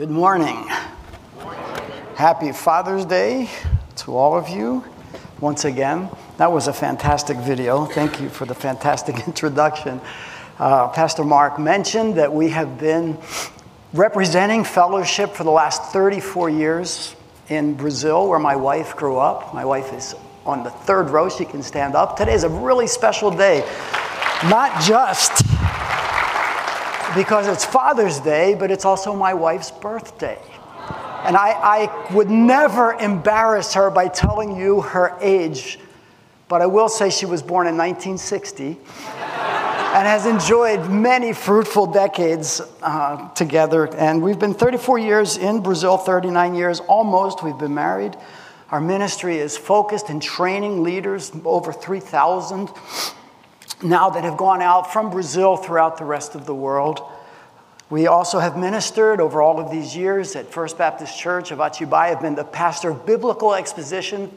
Good morning. Happy Father's Day to all of you once again. That was a fantastic video. Thank you for the fantastic introduction. Uh, Pastor Mark mentioned that we have been representing fellowship for the last 34 years in Brazil, where my wife grew up. My wife is on the third row, she can stand up. Today is a really special day, not just because it's Father's Day, but it's also my wife's birthday. And I, I, would never embarrass her by telling you her age, but I will say she was born in 1960 and has enjoyed many fruitful decades uh, together. And we've been 34 years in Brazil, 39 years almost. We've been married. Our ministry is focused in training leaders, over 3,000 now that have gone out from Brazil throughout the rest of the world. We also have ministered over all of these years at First Baptist Church of Atibaia. I've been the pastor of biblical exposition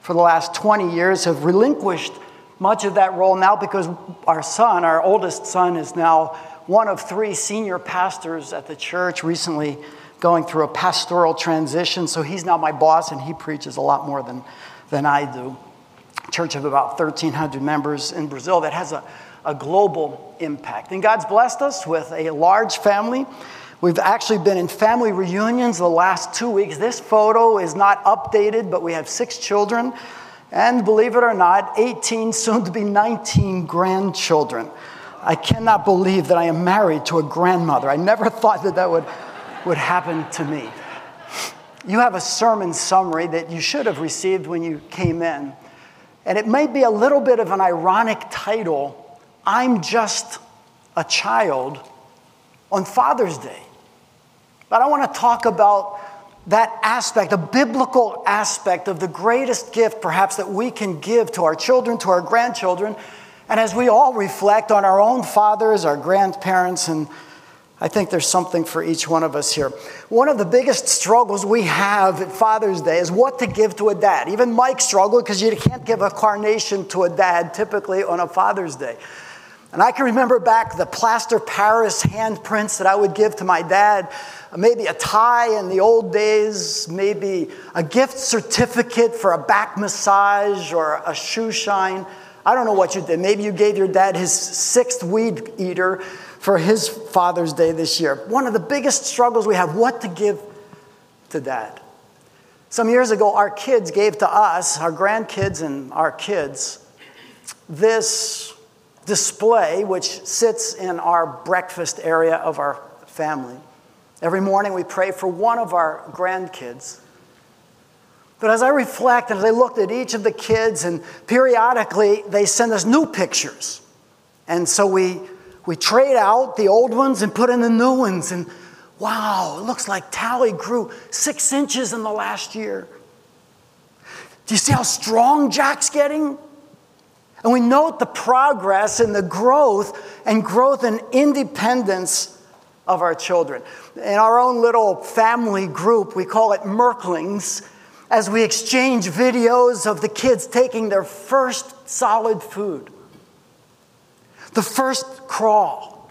for the last 20 years, have relinquished much of that role now because our son, our oldest son, is now one of three senior pastors at the church, recently going through a pastoral transition. So he's now my boss and he preaches a lot more than, than I do church of about 1,300 members in Brazil that has a, a global impact. And God's blessed us with a large family. We've actually been in family reunions the last two weeks. This photo is not updated, but we have six children. And believe it or not, 18, soon to be 19 grandchildren. I cannot believe that I am married to a grandmother. I never thought that that would, would happen to me. You have a sermon summary that you should have received when you came in. And it may be a little bit of an ironic title I'm just a child on Father's Day. But I want to talk about that aspect, a biblical aspect of the greatest gift perhaps that we can give to our children, to our grandchildren. And as we all reflect on our own fathers, our grandparents, and I think there's something for each one of us here. One of the biggest struggles we have at Father's Day is what to give to a dad. Even Mike struggled because you can't give a carnation to a dad typically on a Father's Day. And I can remember back the plaster Paris handprints that I would give to my dad. Uh, maybe a tie in the old days, maybe a gift certificate for a back massage or a shoe shine. I don't know what you did. Maybe you gave your dad his sixth weed eater for his Father's Day this year. One of the biggest struggles we have what to give to dad. Some years ago, our kids gave to us, our grandkids and our kids, this display which sits in our breakfast area of our family. Every morning we pray for one of our grandkids. But as I reflect and as I looked at each of the kids, and periodically they send us new pictures. And so we we trade out the old ones and put in the new ones. And wow, it looks like Tally grew six inches in the last year. Do you see how strong Jack's getting? And we note the progress and the growth and growth and independence of our children. In our own little family group, we call it Merklings, as we exchange videos of the kids taking their first solid food the first crawl,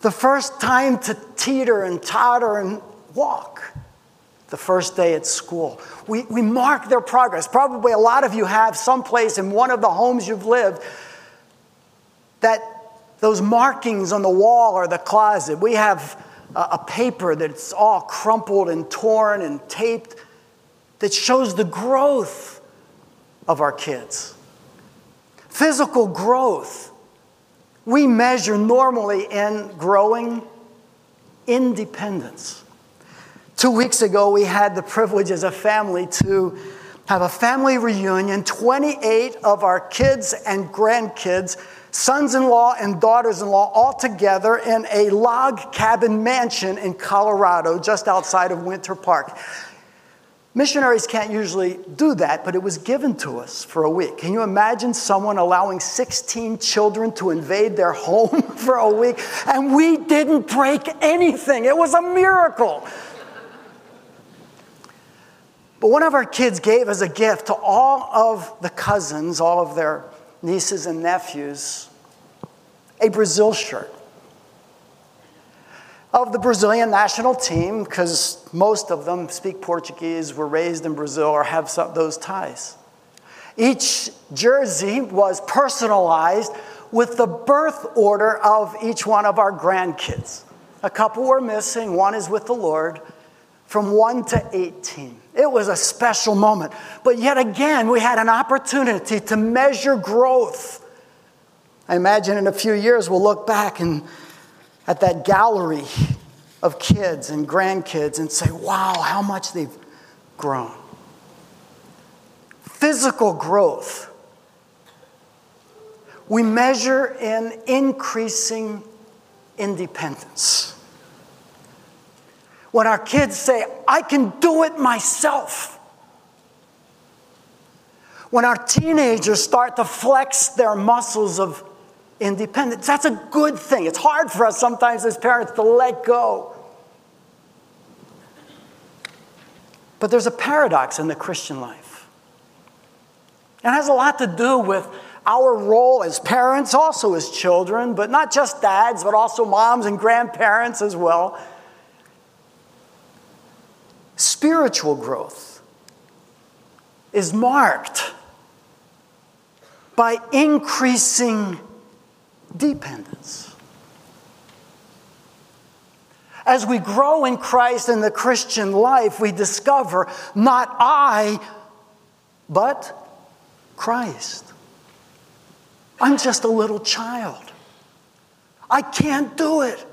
the first time to teeter and totter and walk, the first day at school. We, we mark their progress. Probably a lot of you have someplace in one of the homes you've lived that those markings on the wall or the closet. We have a, a paper that's all crumpled and torn and taped that shows the growth of our kids. Physical growth we measure normally in growing independence. Two weeks ago, we had the privilege as a family to have a family reunion. 28 of our kids and grandkids, sons in law and daughters in law, all together in a log cabin mansion in Colorado, just outside of Winter Park. Missionaries can't usually do that, but it was given to us for a week. Can you imagine someone allowing 16 children to invade their home for a week? And we didn't break anything. It was a miracle. But one of our kids gave as a gift to all of the cousins, all of their nieces and nephews, a Brazil shirt. Of the Brazilian national team, because most of them speak Portuguese, were raised in Brazil, or have some, those ties. Each jersey was personalized with the birth order of each one of our grandkids. A couple were missing, one is with the Lord, from 1 to 18. It was a special moment. But yet again, we had an opportunity to measure growth. I imagine in a few years we'll look back and at that gallery of kids and grandkids and say, wow, how much they've grown. Physical growth. We measure in increasing independence. When our kids say, I can do it myself. When our teenagers start to flex their muscles of independence. That's a good thing. It's hard for us sometimes as parents to let go. But there's a paradox in the Christian life. It has a lot to do with our role as parents, also as children, but not just dads, but also moms and grandparents as well. Spiritual growth is marked by increasing dependence. As we grow in Christ in the Christian life, we discover not I, but Christ. I'm just a little child. I can't do it.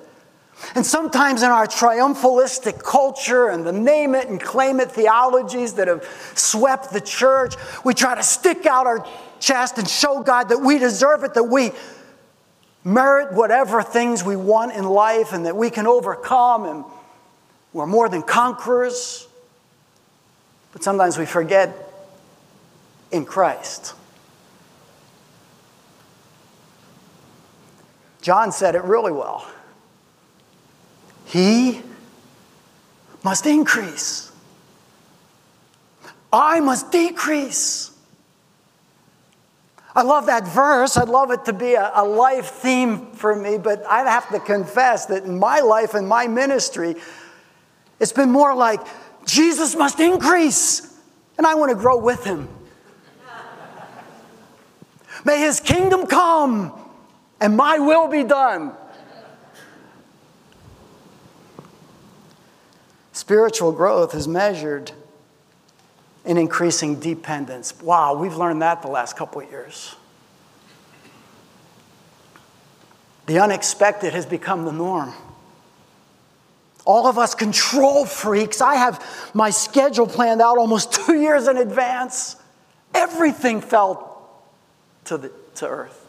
And sometimes in our triumphalistic culture and the name it and claim it theologies that have swept the church, we try to stick out our chest and show God that we deserve it, that we merit whatever things we want in life and that we can overcome and we're more than conquerors. But sometimes we forget in Christ. John said it really well. He must increase. I must decrease. I love that verse. I'd love it to be a, a, life theme for me, but I have to confess that in my life and my ministry, it's been more like Jesus must increase, and I want to grow with him. May his kingdom come, and my will be done. Spiritual growth is measured in increasing dependence. Wow, we've learned that the last couple of years. The unexpected has become the norm. All of us control freaks. I have my schedule planned out almost two years in advance. Everything fell to, the, to earth.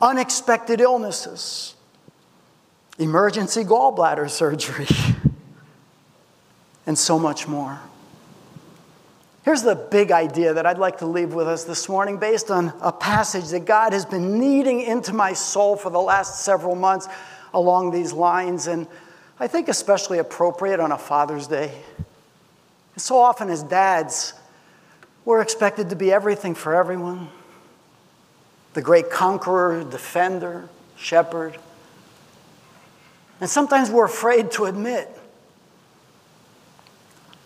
Unexpected illnesses, emergency gallbladder surgery. And so much more. Here's the big idea that I'd like to leave with us this morning based on a passage that God has been kneading into my soul for the last several months along these lines, and I think especially appropriate on a Father's Day. So often, as dads, we're expected to be everything for everyone the great conqueror, defender, shepherd. And sometimes we're afraid to admit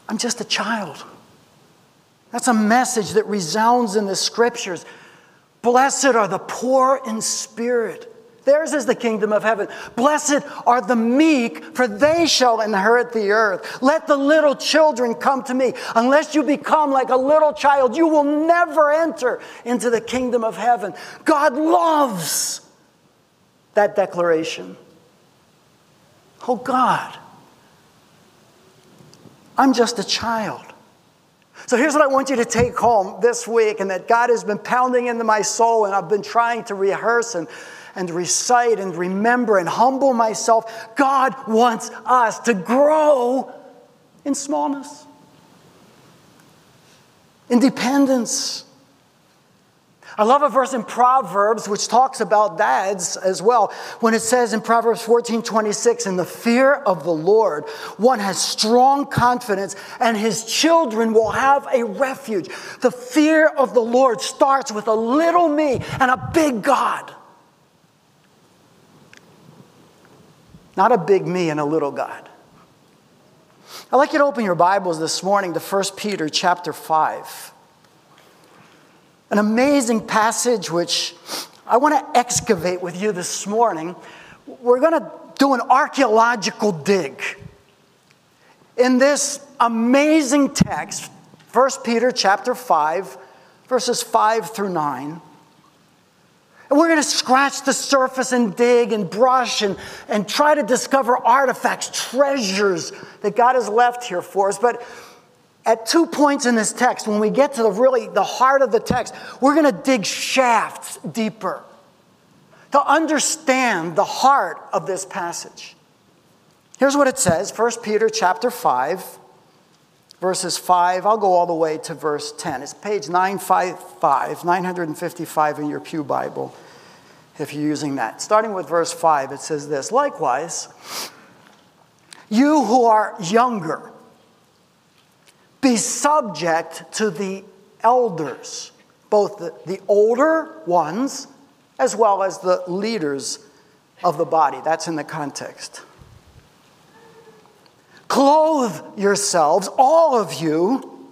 I'm just a child. That's a message that resounds in the scriptures. Blessed are the poor in spirit. Theirs is the kingdom of heaven. Blessed are the meek, for they shall inherit the earth. Let the little children come to me. Unless you become like a little child, you will never enter into the kingdom of heaven. God loves that declaration. Oh, God I'm just a child. So here's what I want you to take home this week, and that God has been pounding into my soul, and I've been trying to rehearse and, and recite and remember and humble myself. God wants us to grow in smallness, independence, I love a verse in Proverbs which talks about dads as well. When it says in Proverbs 14 26, in the fear of the Lord, one has strong confidence and his children will have a refuge. The fear of the Lord starts with a little me and a big God. not a big me and a little God. I'd like you to open your Bibles this morning to 1 Peter chapter 5. An amazing passage which I want to excavate with you this morning. We're going to do an archaeological dig in this amazing text, 1 Peter chapter 5, verses 5 through 9. And we're going to scratch the surface and dig and brush and, and try to discover artifacts, treasures that God has left here for us. But at two points in this text, when we get to the really the heart of the text, we're going to dig shafts deeper to understand the heart of this passage. Here's what it says, 1 Peter chapter 5, verses 5. I'll go all the way to verse 10. It's page 955, 955 in your Pew Bible, if you're using that. Starting with verse 5, it says this Likewise, you who are younger, be subject to the elders, both the, the older ones as well as the leaders of the body. That's in the context. Clothe yourselves, all of you,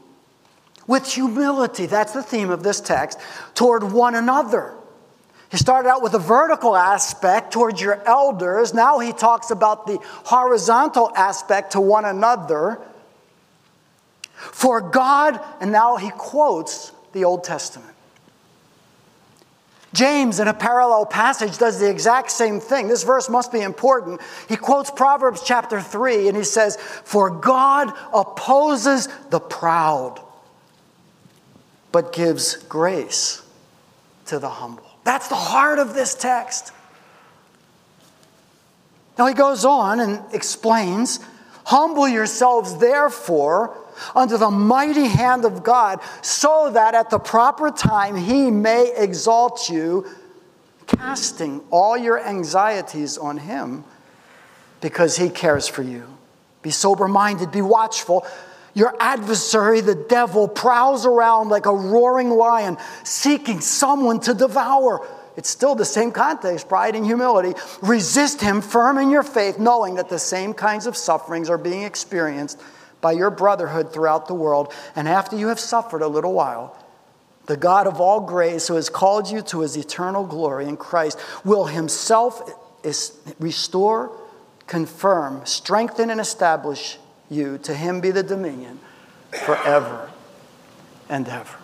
with humility. That's the theme of this text, toward one another. He started out with a vertical aspect towards your elders. Now he talks about the horizontal aspect to one another. For God, and now he quotes the Old Testament. James, in a parallel passage, does the exact same thing. This verse must be important. He quotes Proverbs chapter 3 and he says, For God opposes the proud, but gives grace to the humble. That's the heart of this text. Now he goes on and explains Humble yourselves, therefore, under the mighty hand of God, so that at the proper time he may exalt you, casting all your anxieties on him because he cares for you. Be sober minded, be watchful. Your adversary, the devil, prowls around like a roaring lion, seeking someone to devour. It's still the same context pride and humility. Resist him firm in your faith, knowing that the same kinds of sufferings are being experienced by your brotherhood throughout the world. And after you have suffered a little while, the God of all grace, who has called you to his eternal glory in Christ, will himself restore, confirm, strengthen, and establish you. To him be the dominion forever and ever.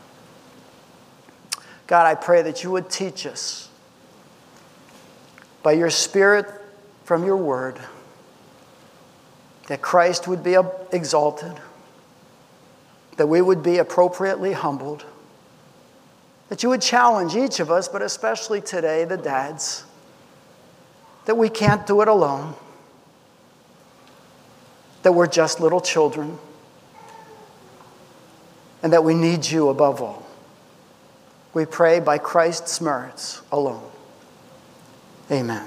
God, I pray that you would teach us by your Spirit from your word that Christ would be exalted, that we would be appropriately humbled, that you would challenge each of us, but especially today, the dads, that we can't do it alone, that we're just little children, and that we need you above all. We pray by Christ's merits alone. Amen.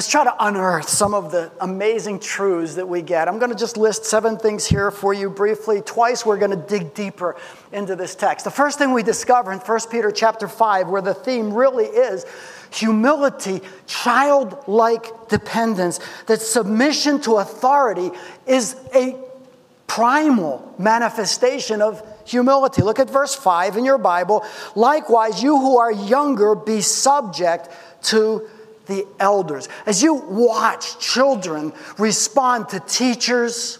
Let's try to unearth some of the amazing truths that we get. I'm going to just list seven things here for you briefly. Twice we're going to dig deeper into this text. The first thing we discover in 1 Peter chapter 5, where the theme really is humility, childlike dependence, that submission to authority is a primal manifestation of humility. Look at verse 5 in your Bible. Likewise, you who are younger, be subject to the elders. As you watch children respond to teachers,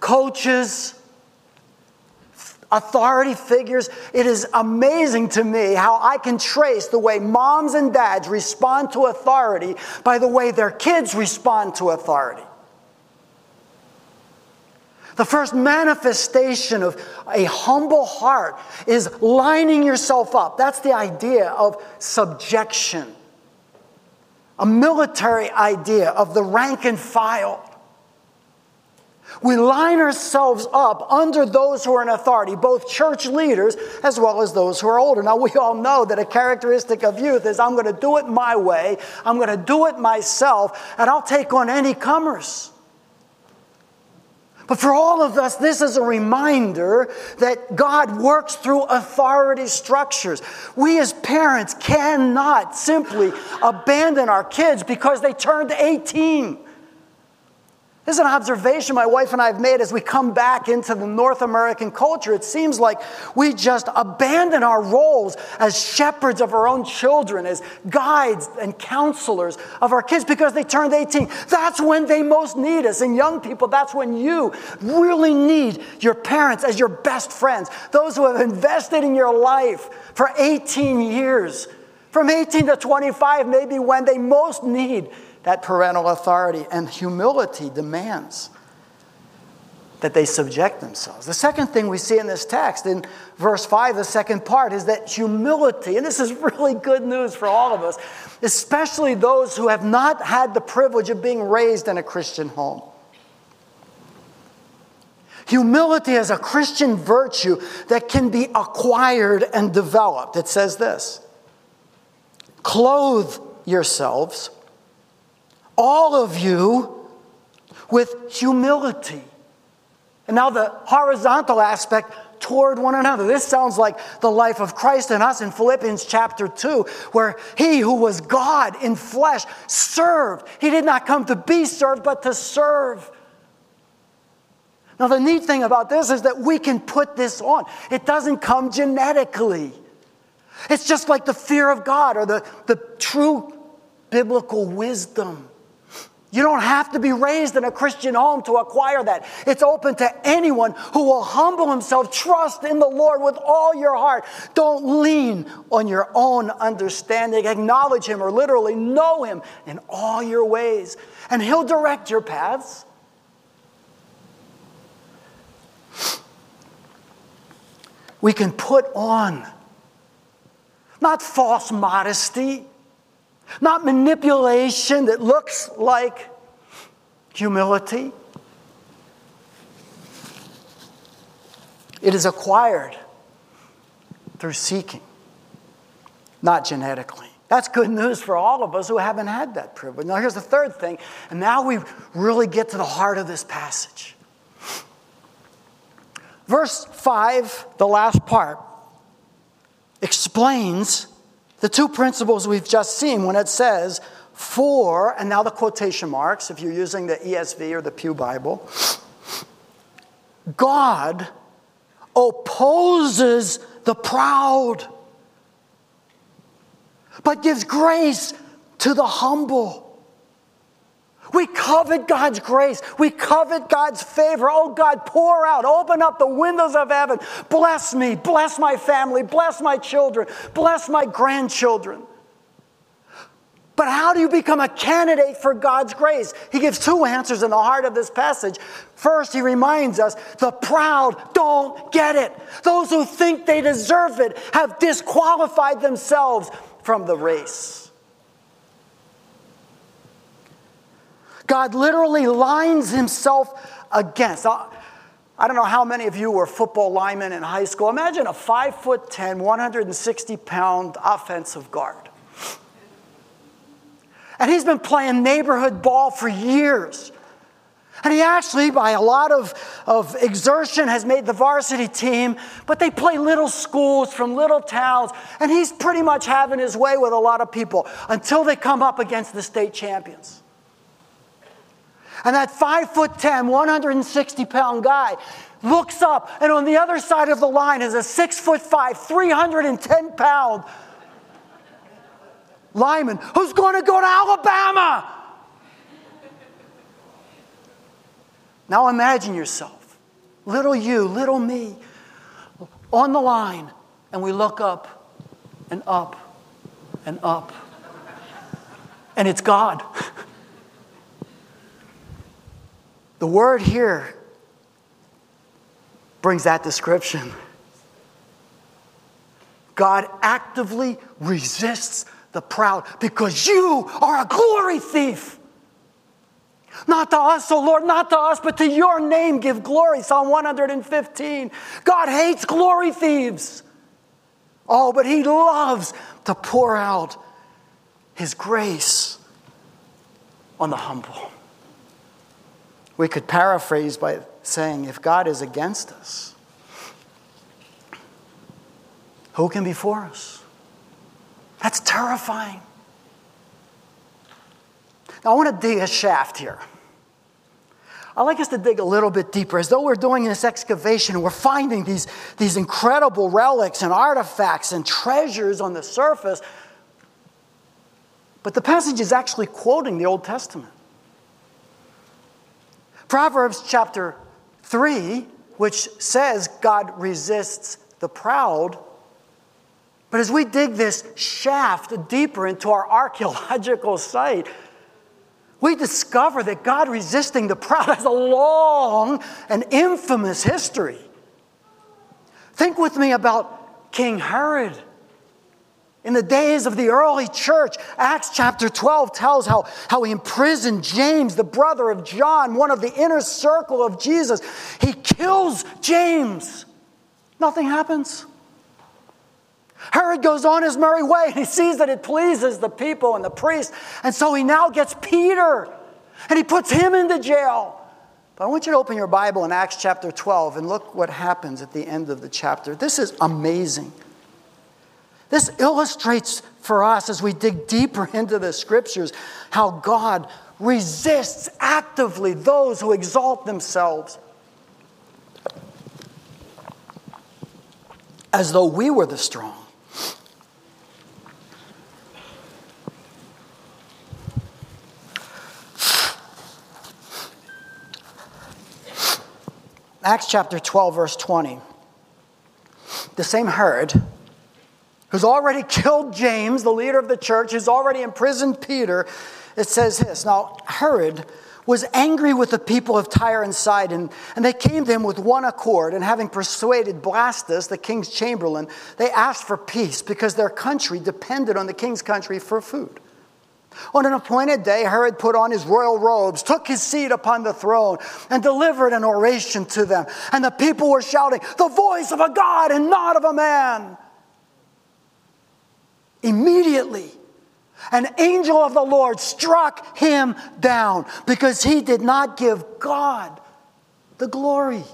coaches, authority figures, it is amazing to me how I can trace the way moms and dads respond to authority by the way their kids respond to authority. The first manifestation of a humble heart is lining yourself up. That's the idea of subjection a military idea of the rank and file. We line ourselves up under those who are in authority, both church leaders as well as those who are older. Now, we all know that a characteristic of youth is I'm going to do it my way, I'm going to do it myself, and I'll take on any comers. But for all of us, this is a reminder that God works through authority structures. We as parents cannot simply abandon our kids because they turned 18. This is an observation my wife and I have made as we come back into the North American culture. It seems like we just abandon our roles as shepherds of our own children, as guides and counselors of our kids because they turned 18. That's when they most need us. And young people, that's when you really need your parents as your best friends, those who have invested in your life for 18 years. From 18 to 25, maybe when they most need that parental authority. And humility demands that they subject themselves. The second thing we see in this text, in verse 5, the second part, is that humility, and this is really good news for all of us, especially those who have not had the privilege of being raised in a Christian home. Humility is a Christian virtue that can be acquired and developed. It says this Clothe yourselves all of you with humility. And now the horizontal aspect toward one another. This sounds like the life of Christ in us in Philippians chapter 2, where he who was God in flesh served. He did not come to be served, but to serve. Now, the neat thing about this is that we can put this on, it doesn't come genetically. It's just like the fear of God or the, the true biblical wisdom. You don't have to be raised in a Christian home to acquire that. It's open to anyone who will humble himself, trust in the Lord with all your heart. Don't lean on your own understanding. Acknowledge Him or literally know Him in all your ways, and He'll direct your paths. We can put on not false modesty not manipulation that looks like humility. It is acquired through seeking, not genetically. That's good news for all of us who haven't had that privilege. Now, here's the third thing, and now we really get to the heart of this passage. Verse 5, the last part, explains the two principles we've just seen when it says, for, and now the quotation marks, if you're using the ESV or the Pew Bible, God opposes the proud, but gives grace to the humble. We covet God's grace. We covet God's favor. Oh, God, pour out, open up the windows of heaven. Bless me, bless my family, bless my children, bless my grandchildren. But how do you become a candidate for God's grace? He gives two answers in the heart of this passage. First, he reminds us the proud don't get it. Those who think they deserve it have disqualified themselves from the race. God literally lines himself against. I don't know how many of you were football linemen in high school. Imagine a 5 foot 10, 160 pound offensive guard. And he's been playing neighborhood ball for years. And he actually, by a lot of, of exertion, has made the varsity team, but they play little schools from little towns, and he's pretty much having his way with a lot of people until they come up against the state champions. And that five foot 10, 160 pound guy looks up, and on the other side of the line is a six foot five, 310 pound lineman who's going to go to Alabama. Now imagine yourself, little you, little me, on the line, and we look up and up and up, and it's God. The word here brings that description. God actively resists the proud because you are a glory thief. Not to us, oh Lord, not to us, but to your name give glory. Psalm 115. God hates glory thieves. Oh, but he loves to pour out his grace on the humble. We could paraphrase by saying, if God is against us, who can be for us? That's terrifying. Now, I want to dig a shaft here. I'd like us to dig a little bit deeper, as though we're doing this excavation and we're finding these, these incredible relics and artifacts and treasures on the surface. But the passage is actually quoting the Old Testament. Proverbs chapter 3, which says God resists the proud. But as we dig this shaft deeper into our archaeological site, we discover that God resisting the proud has a long and infamous history. Think with me about King Herod. In the days of the early church, Acts chapter 12 tells how, how he imprisoned James, the brother of John, one of the inner circle of Jesus. He kills James. Nothing happens. Herod goes on his merry way and he sees that it pleases the people and the priests. And so he now gets Peter and he puts him into jail. But I want you to open your Bible in Acts chapter 12 and look what happens at the end of the chapter. This is amazing. This illustrates for us as we dig deeper into the scriptures how God resists actively those who exalt themselves as though we were the strong. Acts chapter 12, verse 20. The same Herod, who's already killed James, the leader of the church, who's already imprisoned Peter, it says this. Now, Herod was angry with the people of Tyre and Sidon, and they came to him with one accord. And having persuaded Blastus, the king's chamberlain, they asked for peace because their country depended on the king's country for food. On an appointed day, Herod put on his royal robes, took his seat upon the throne, and delivered an oration to them. And the people were shouting, The voice of a God and not of a man. Immediately, an angel of the Lord struck him down because he did not give God the glory.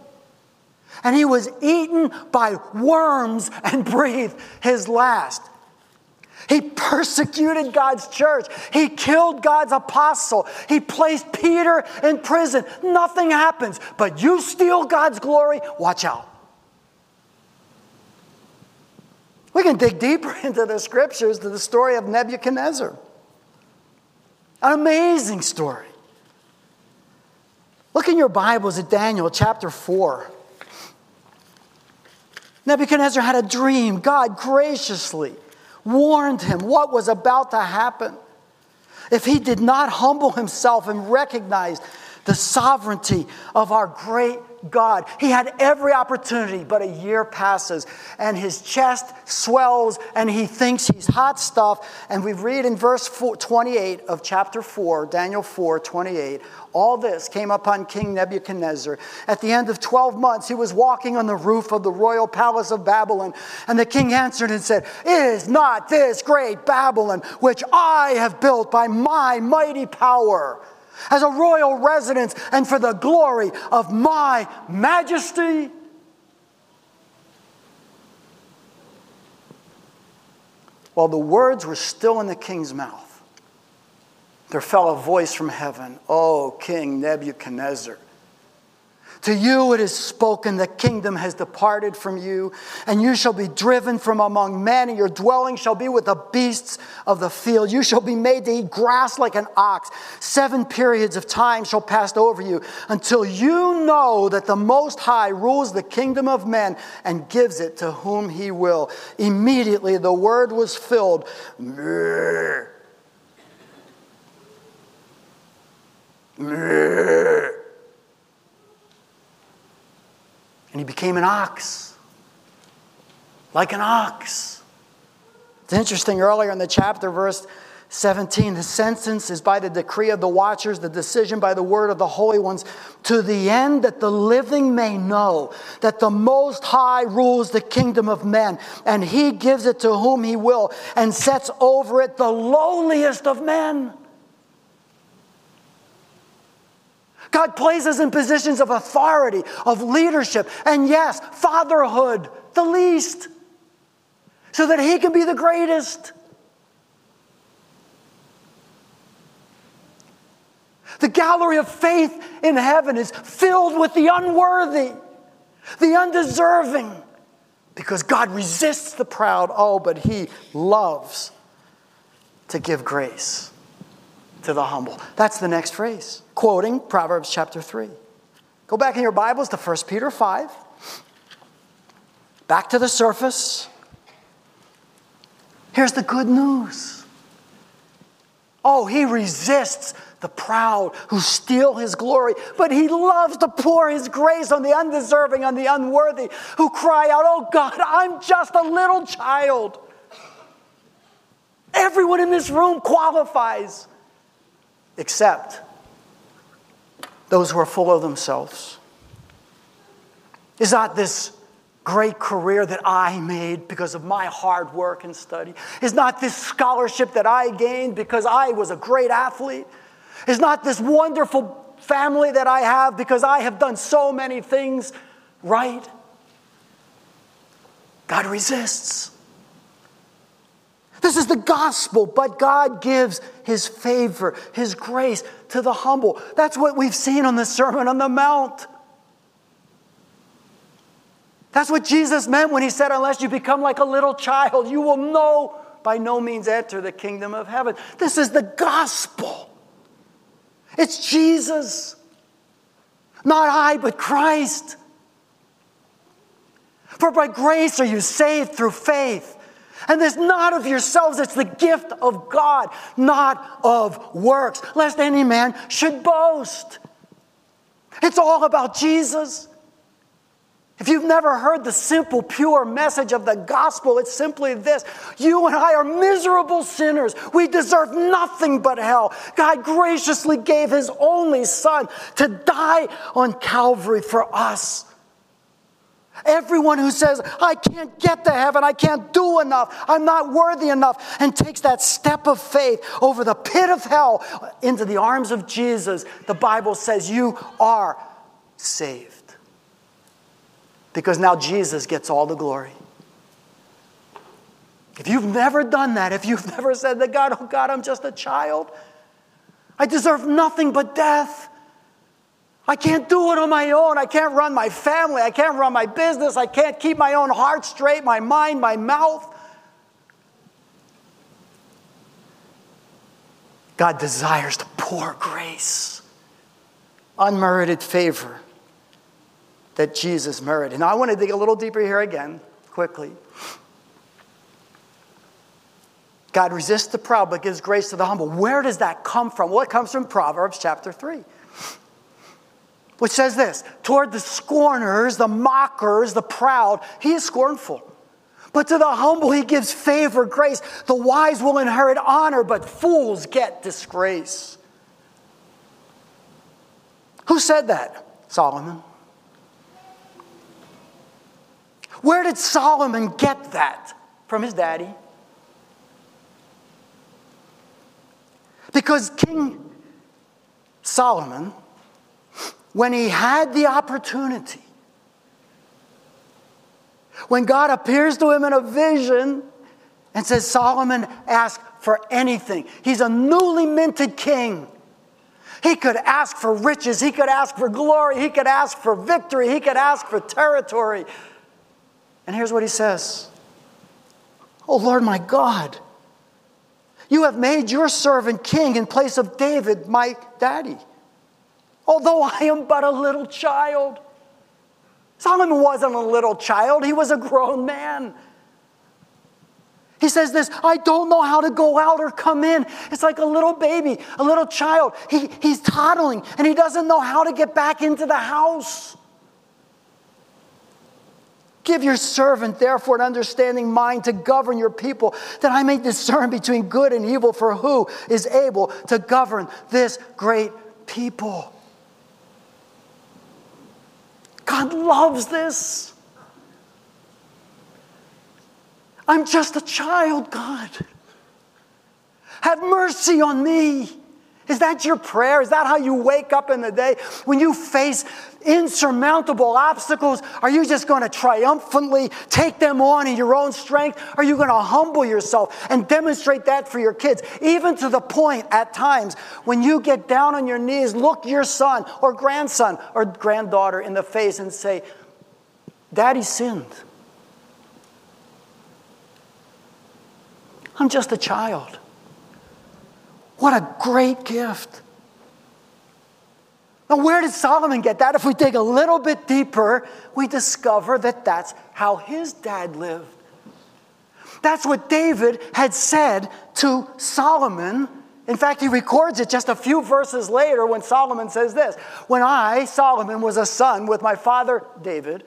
And he was eaten by worms and breathed his last. He persecuted God's church. He killed God's apostle. He placed Peter in prison. Nothing happens. But you steal God's glory, watch out. We can dig deeper into the scriptures to the story of Nebuchadnezzar. An amazing story. Look in your Bibles at Daniel chapter 4. Nebuchadnezzar had a dream. God graciously warned him what was about to happen. If he did not humble himself and recognize the sovereignty of our great God. He had every opportunity, but a year passes and his chest swells and he thinks he's hot stuff. And we read in verse 28 of chapter 4, Daniel 4 28, all this came upon King Nebuchadnezzar. At the end of 12 months, he was walking on the roof of the royal palace of Babylon. And the king answered and said, Is not this great Babylon, which I have built by my mighty power? As a royal residence and for the glory of my majesty. While the words were still in the king's mouth, there fell a voice from heaven, O King Nebuchadnezzar. To you it is spoken, the kingdom has departed from you, and you shall be driven from among men, and your dwelling shall be with the beasts of the field. You shall be made to eat grass like an ox. Seven periods of time shall pass over you until you know that the Most High rules the kingdom of men and gives it to whom he will. Immediately the word was filled. And he became an ox. Like an ox. It's interesting, earlier in the chapter, verse 17, the sentence is by the decree of the watchers, the decision by the word of the holy ones, to the end that the living may know that the Most High rules the kingdom of men, and he gives it to whom he will, and sets over it the lowliest of men. God places in positions of authority, of leadership, and yes, fatherhood, the least, so that He can be the greatest. The gallery of faith in heaven is filled with the unworthy, the undeserving, because God resists the proud. Oh, but He loves to give grace to the humble. That's the next phrase, quoting Proverbs chapter 3. Go back in your Bibles to 1 Peter 5. Back to the surface. Here's the good news. Oh, he resists the proud who steal his glory, but he loves to pour his grace on the undeserving, on the unworthy, who cry out, Oh God, I'm just a little child. Everyone in this room qualifies, except those who are full of themselves. Is not this great career that I made because of my hard work and study? Is not this scholarship that I gained because I was a great athlete? Is not this wonderful family that I have because I have done so many things right? God resists. This is the gospel, but God gives his favor, his grace to the humble. That's what we've seen on the Sermon on the Mount. That's what Jesus meant when he said, Unless you become like a little child, you will no, by no means enter the kingdom of heaven. This is the gospel. It's Jesus. Not I, but Christ. For by grace are you saved through faith. And this not of yourselves, it's the gift of God, not of works, lest any man should boast. It's all about Jesus. If you've never heard the simple, pure message of the gospel, it's simply this You and I are miserable sinners. We deserve nothing but hell. God graciously gave His only Son to die on Calvary for us. Everyone who says, I can't get to heaven, I can't do enough, I'm not worthy enough, and takes that step of faith over the pit of hell into the arms of Jesus, the Bible says, You are saved because now Jesus gets all the glory. If you've never done that, if you've never said to God, Oh God, I'm just a child, I deserve nothing but death. I can't do it on my own. I can't run my family. I can't run my business. I can't keep my own heart straight, my mind, my mouth. God desires to pour grace, unmerited favor that Jesus merited. Now, I want to dig a little deeper here again, quickly. God resists the proud but gives grace to the humble. Where does that come from? Well, it comes from Proverbs chapter 3, which says this Toward the scorners, the mockers, the proud, he is scornful. But to the humble, he gives favor, grace. The wise will inherit honor, but fools get disgrace. Who said that? Solomon. Where did Solomon get that? From his daddy. Because King Solomon, when he had the opportunity, when God appears to him in a vision and says, Solomon, ask for anything. He's a newly minted king. He could ask for riches, he could ask for glory, he could ask for victory, he could ask for territory. And here's what he says Oh Lord my God, you have made your servant king in place of David, my daddy. Although I am but a little child. Solomon wasn't a little child, he was a grown man. He says this I don't know how to go out or come in. It's like a little baby, a little child. He, he's toddling and he doesn't know how to get back into the house. Give your servant, therefore, an understanding mind to govern your people, that I may discern between good and evil, for who is able to govern this great people? God loves this. I'm just a child, God. Have mercy on me. Is that your prayer? Is that how you wake up in the day? When you face insurmountable obstacles, are you just going to triumphantly take them on in your own strength? Are you going to humble yourself and demonstrate that for your kids? Even to the point at times when you get down on your knees, look your son or grandson or granddaughter in the face and say, Daddy sinned. I'm just a child. What a great gift. Now, where did Solomon get that? If we dig a little bit deeper, we discover that that's how his dad lived. That's what David had said to Solomon. In fact, he records it just a few verses later when Solomon says this When I, Solomon, was a son with my father David,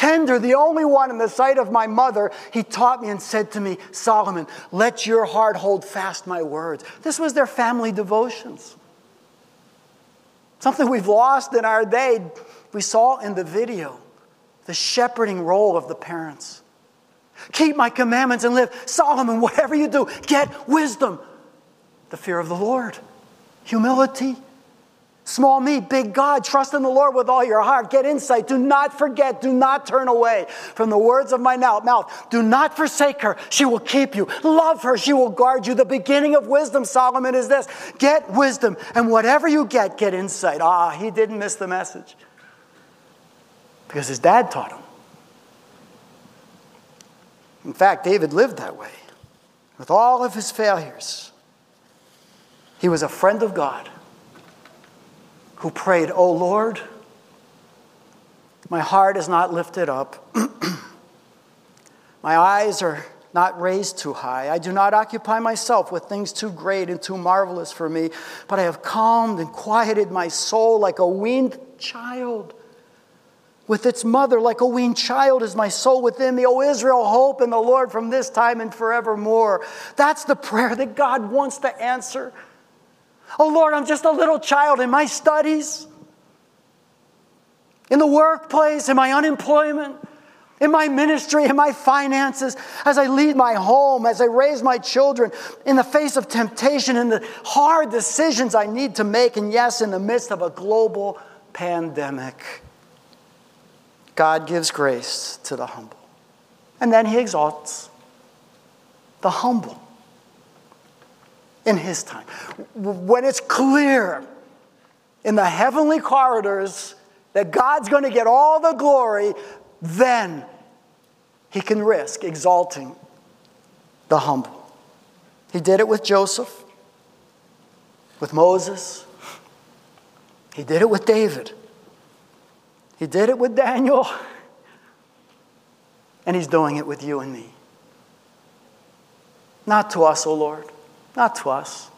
tender, the only one in the sight of my mother, he taught me and said to me, Solomon, let your heart hold fast my words. This was their family devotions. Something we've lost in our day. We saw in the video the shepherding role of the parents. Keep my commandments and live. Solomon, whatever you do, get wisdom. The fear of the Lord, humility, Small me, big God. Trust in the Lord with all your heart. Get insight. Do not forget. Do not turn away from the words of my mouth. Do not forsake her. She will keep you. Love her. She will guard you. The beginning of wisdom, Solomon, is this get wisdom. And whatever you get, get insight. Ah, he didn't miss the message because his dad taught him. In fact, David lived that way with all of his failures. He was a friend of God who prayed, Oh Lord, my heart is not lifted up. my eyes are not raised too high. I do not occupy myself with things too great and too marvelous for me, but I have calmed and quieted my soul like a weaned child. With its mother, like a weaned child, is my soul within me. O Israel, hope in the Lord from this time and forevermore. That's the prayer that God wants to answer. Oh Lord, I'm just a little child in my studies, in the workplace, in my unemployment, in my ministry, in my finances, as I lead my home, as I raise my children, in the face of temptation, in the hard decisions I need to make, and yes, in the midst of a global pandemic. God gives grace to the humble. And then he exalts the humble in His time. When it's clear in the heavenly corridors that God's going to get all the glory, then He can risk exalting the humble. He did it with Joseph, with Moses, He did it with David, He did it with Daniel, and He's doing it with you and me. Not to us, O oh Lord not to us.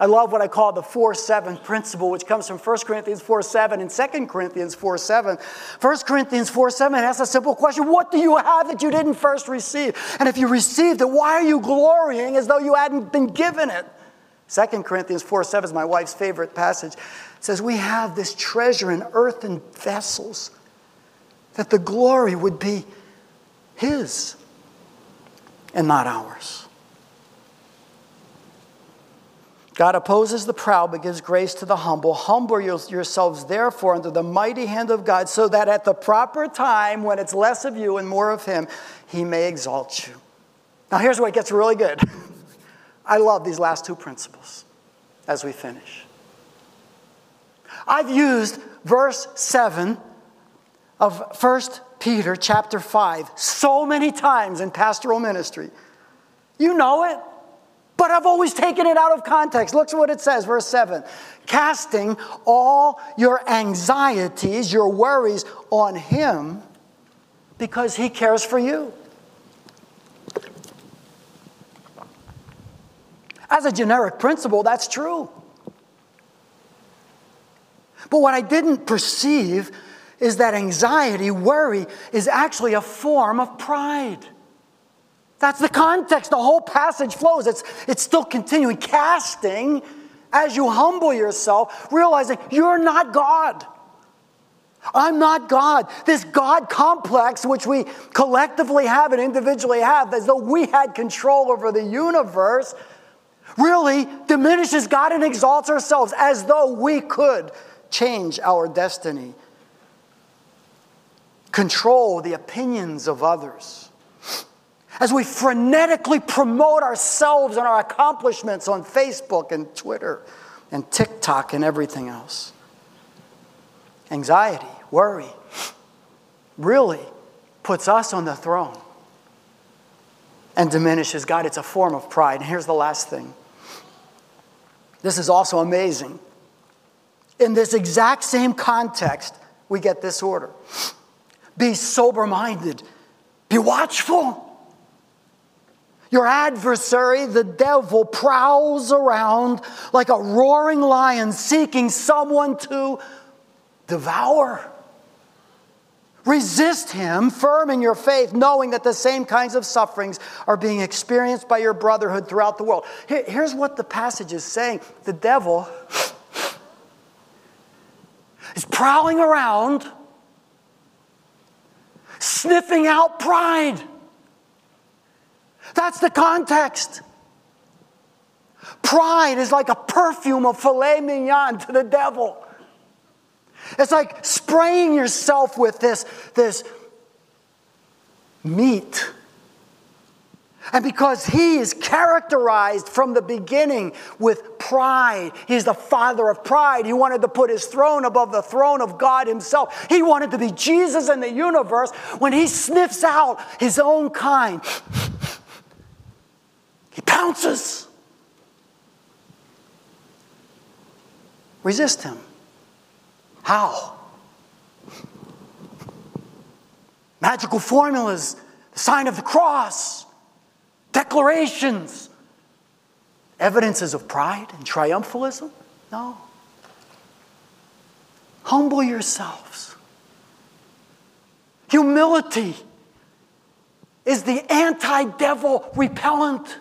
I love what I call the 4 7 principle, which comes from 1 Corinthians 4 7 and 2 Corinthians 4 7. 1 Corinthians 4 7 asks a simple question What do you have that you didn't first receive? And if you received it, why are you glorying as though you hadn't been given it? 2 Corinthians 4 7 is my wife's favorite passage. It says, We have this treasure in earthen vessels, that the glory would be His and not ours. God opposes the proud but gives grace to the humble. Humble yourselves, therefore, under the mighty hand of God, so that at the proper time, when it's less of you and more of Him, He may exalt you. Now, here's where it gets really good. I love these last two principles as we finish. I've used verse 7 of 1 Peter chapter 5 so many times in pastoral ministry. You know it. But I've always taken it out of context. Look at what it says, verse 7 casting all your anxieties, your worries on Him because He cares for you. As a generic principle, that's true. But what I didn't perceive is that anxiety, worry, is actually a form of pride. That's the context. The whole passage flows. It's, it's still continuing. Casting as you humble yourself, realizing you're not God. I'm not God. This God complex, which we collectively have and individually have, as though we had control over the universe, really diminishes God and exalts ourselves as though we could change our destiny, control the opinions of others. As we frenetically promote ourselves and our accomplishments on Facebook and Twitter and TikTok and everything else. Anxiety, worry, really puts us on the throne and diminishes God. It's a form of pride. And here's the last thing this is also amazing. In this exact same context, we get this order be sober minded, be watchful. Your adversary, the devil, prowls around like a roaring lion seeking someone to devour. Resist him, firm in your faith, knowing that the same kinds of sufferings are being experienced by your brotherhood throughout the world. here's what the passage is saying the devil is prowling around, sniffing out pride. That's the context. Pride is like a perfume of filet mignon to the devil. It's like spraying yourself with this, this meat. And because he is characterized from the beginning with pride, he's the father of pride. He wanted to put his throne above the throne of God himself. He wanted to be Jesus in the universe. When he sniffs out his own kind, he pounces. Resist him. How? Magical formulas, the sign of the cross, declarations, evidences of pride and triumphalism? No. Humble yourselves. Humility is the anti devil repellent.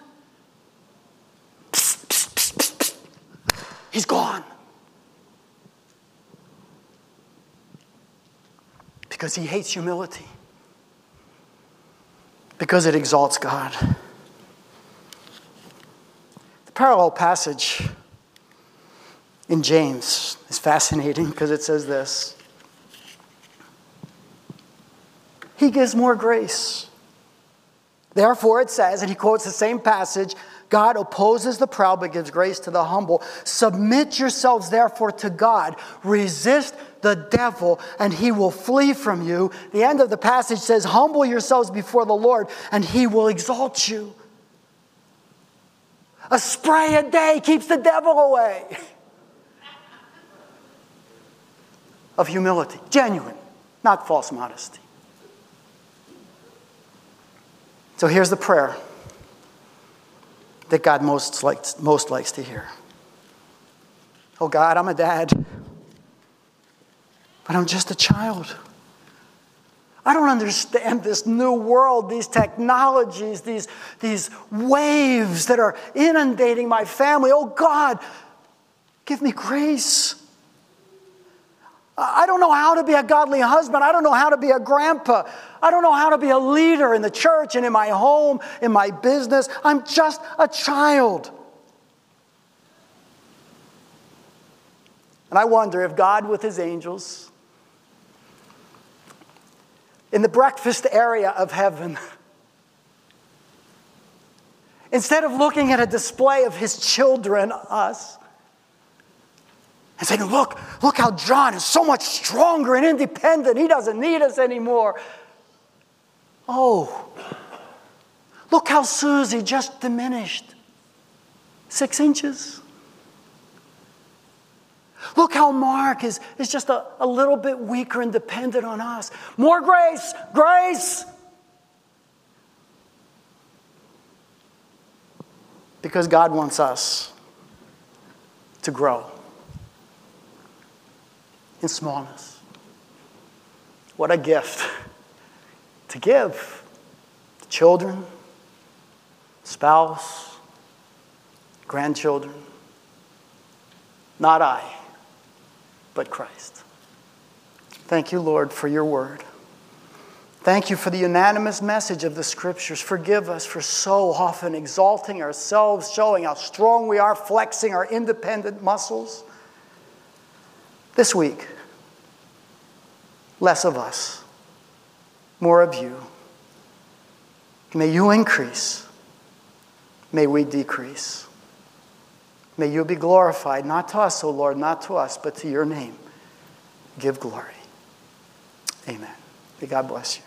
He's gone. Because he hates humility, because it exalts God. The parallel passage in James is fascinating because it says this He gives more grace. Therefore, it says, and he quotes the same passage God opposes the proud but gives grace to the humble. Submit yourselves, therefore, to God. Resist the devil, and he will flee from you. The end of the passage says, Humble yourselves before the Lord, and he will exalt you. A spray a day keeps the devil away. of humility, genuine, not false modesty. So here's the prayer that God most likes, most likes to hear. Oh God, I'm a dad, but I'm just a child. I don't understand this new world, these technologies, these, these waves that are inundating my family. Oh God, give me grace. I don't know how to be a godly husband. I don't know how to be a grandpa. I don't know how to be a leader in the church and in my home, in my business. I'm just a child. And I wonder if God, with his angels, in the breakfast area of heaven, instead of looking at a display of his children, us, and saying, Look, look how John is so much stronger and independent. He doesn't need us anymore. Oh, look how Susie just diminished six inches. Look how Mark is, is just a, a little bit weaker and dependent on us. More grace, grace. Because God wants us to grow in smallness. What a gift to give to children, spouse, grandchildren. Not I, but Christ. Thank you, Lord, for your word. Thank you for the unanimous message of the scriptures. Forgive us for so often exalting ourselves, showing how strong we are, flexing our independent muscles. This week, less of us, more of you. May you increase. May we decrease. May you be glorified, not to us, O Lord, not to us, but to your name. Give glory. Amen. May God bless you.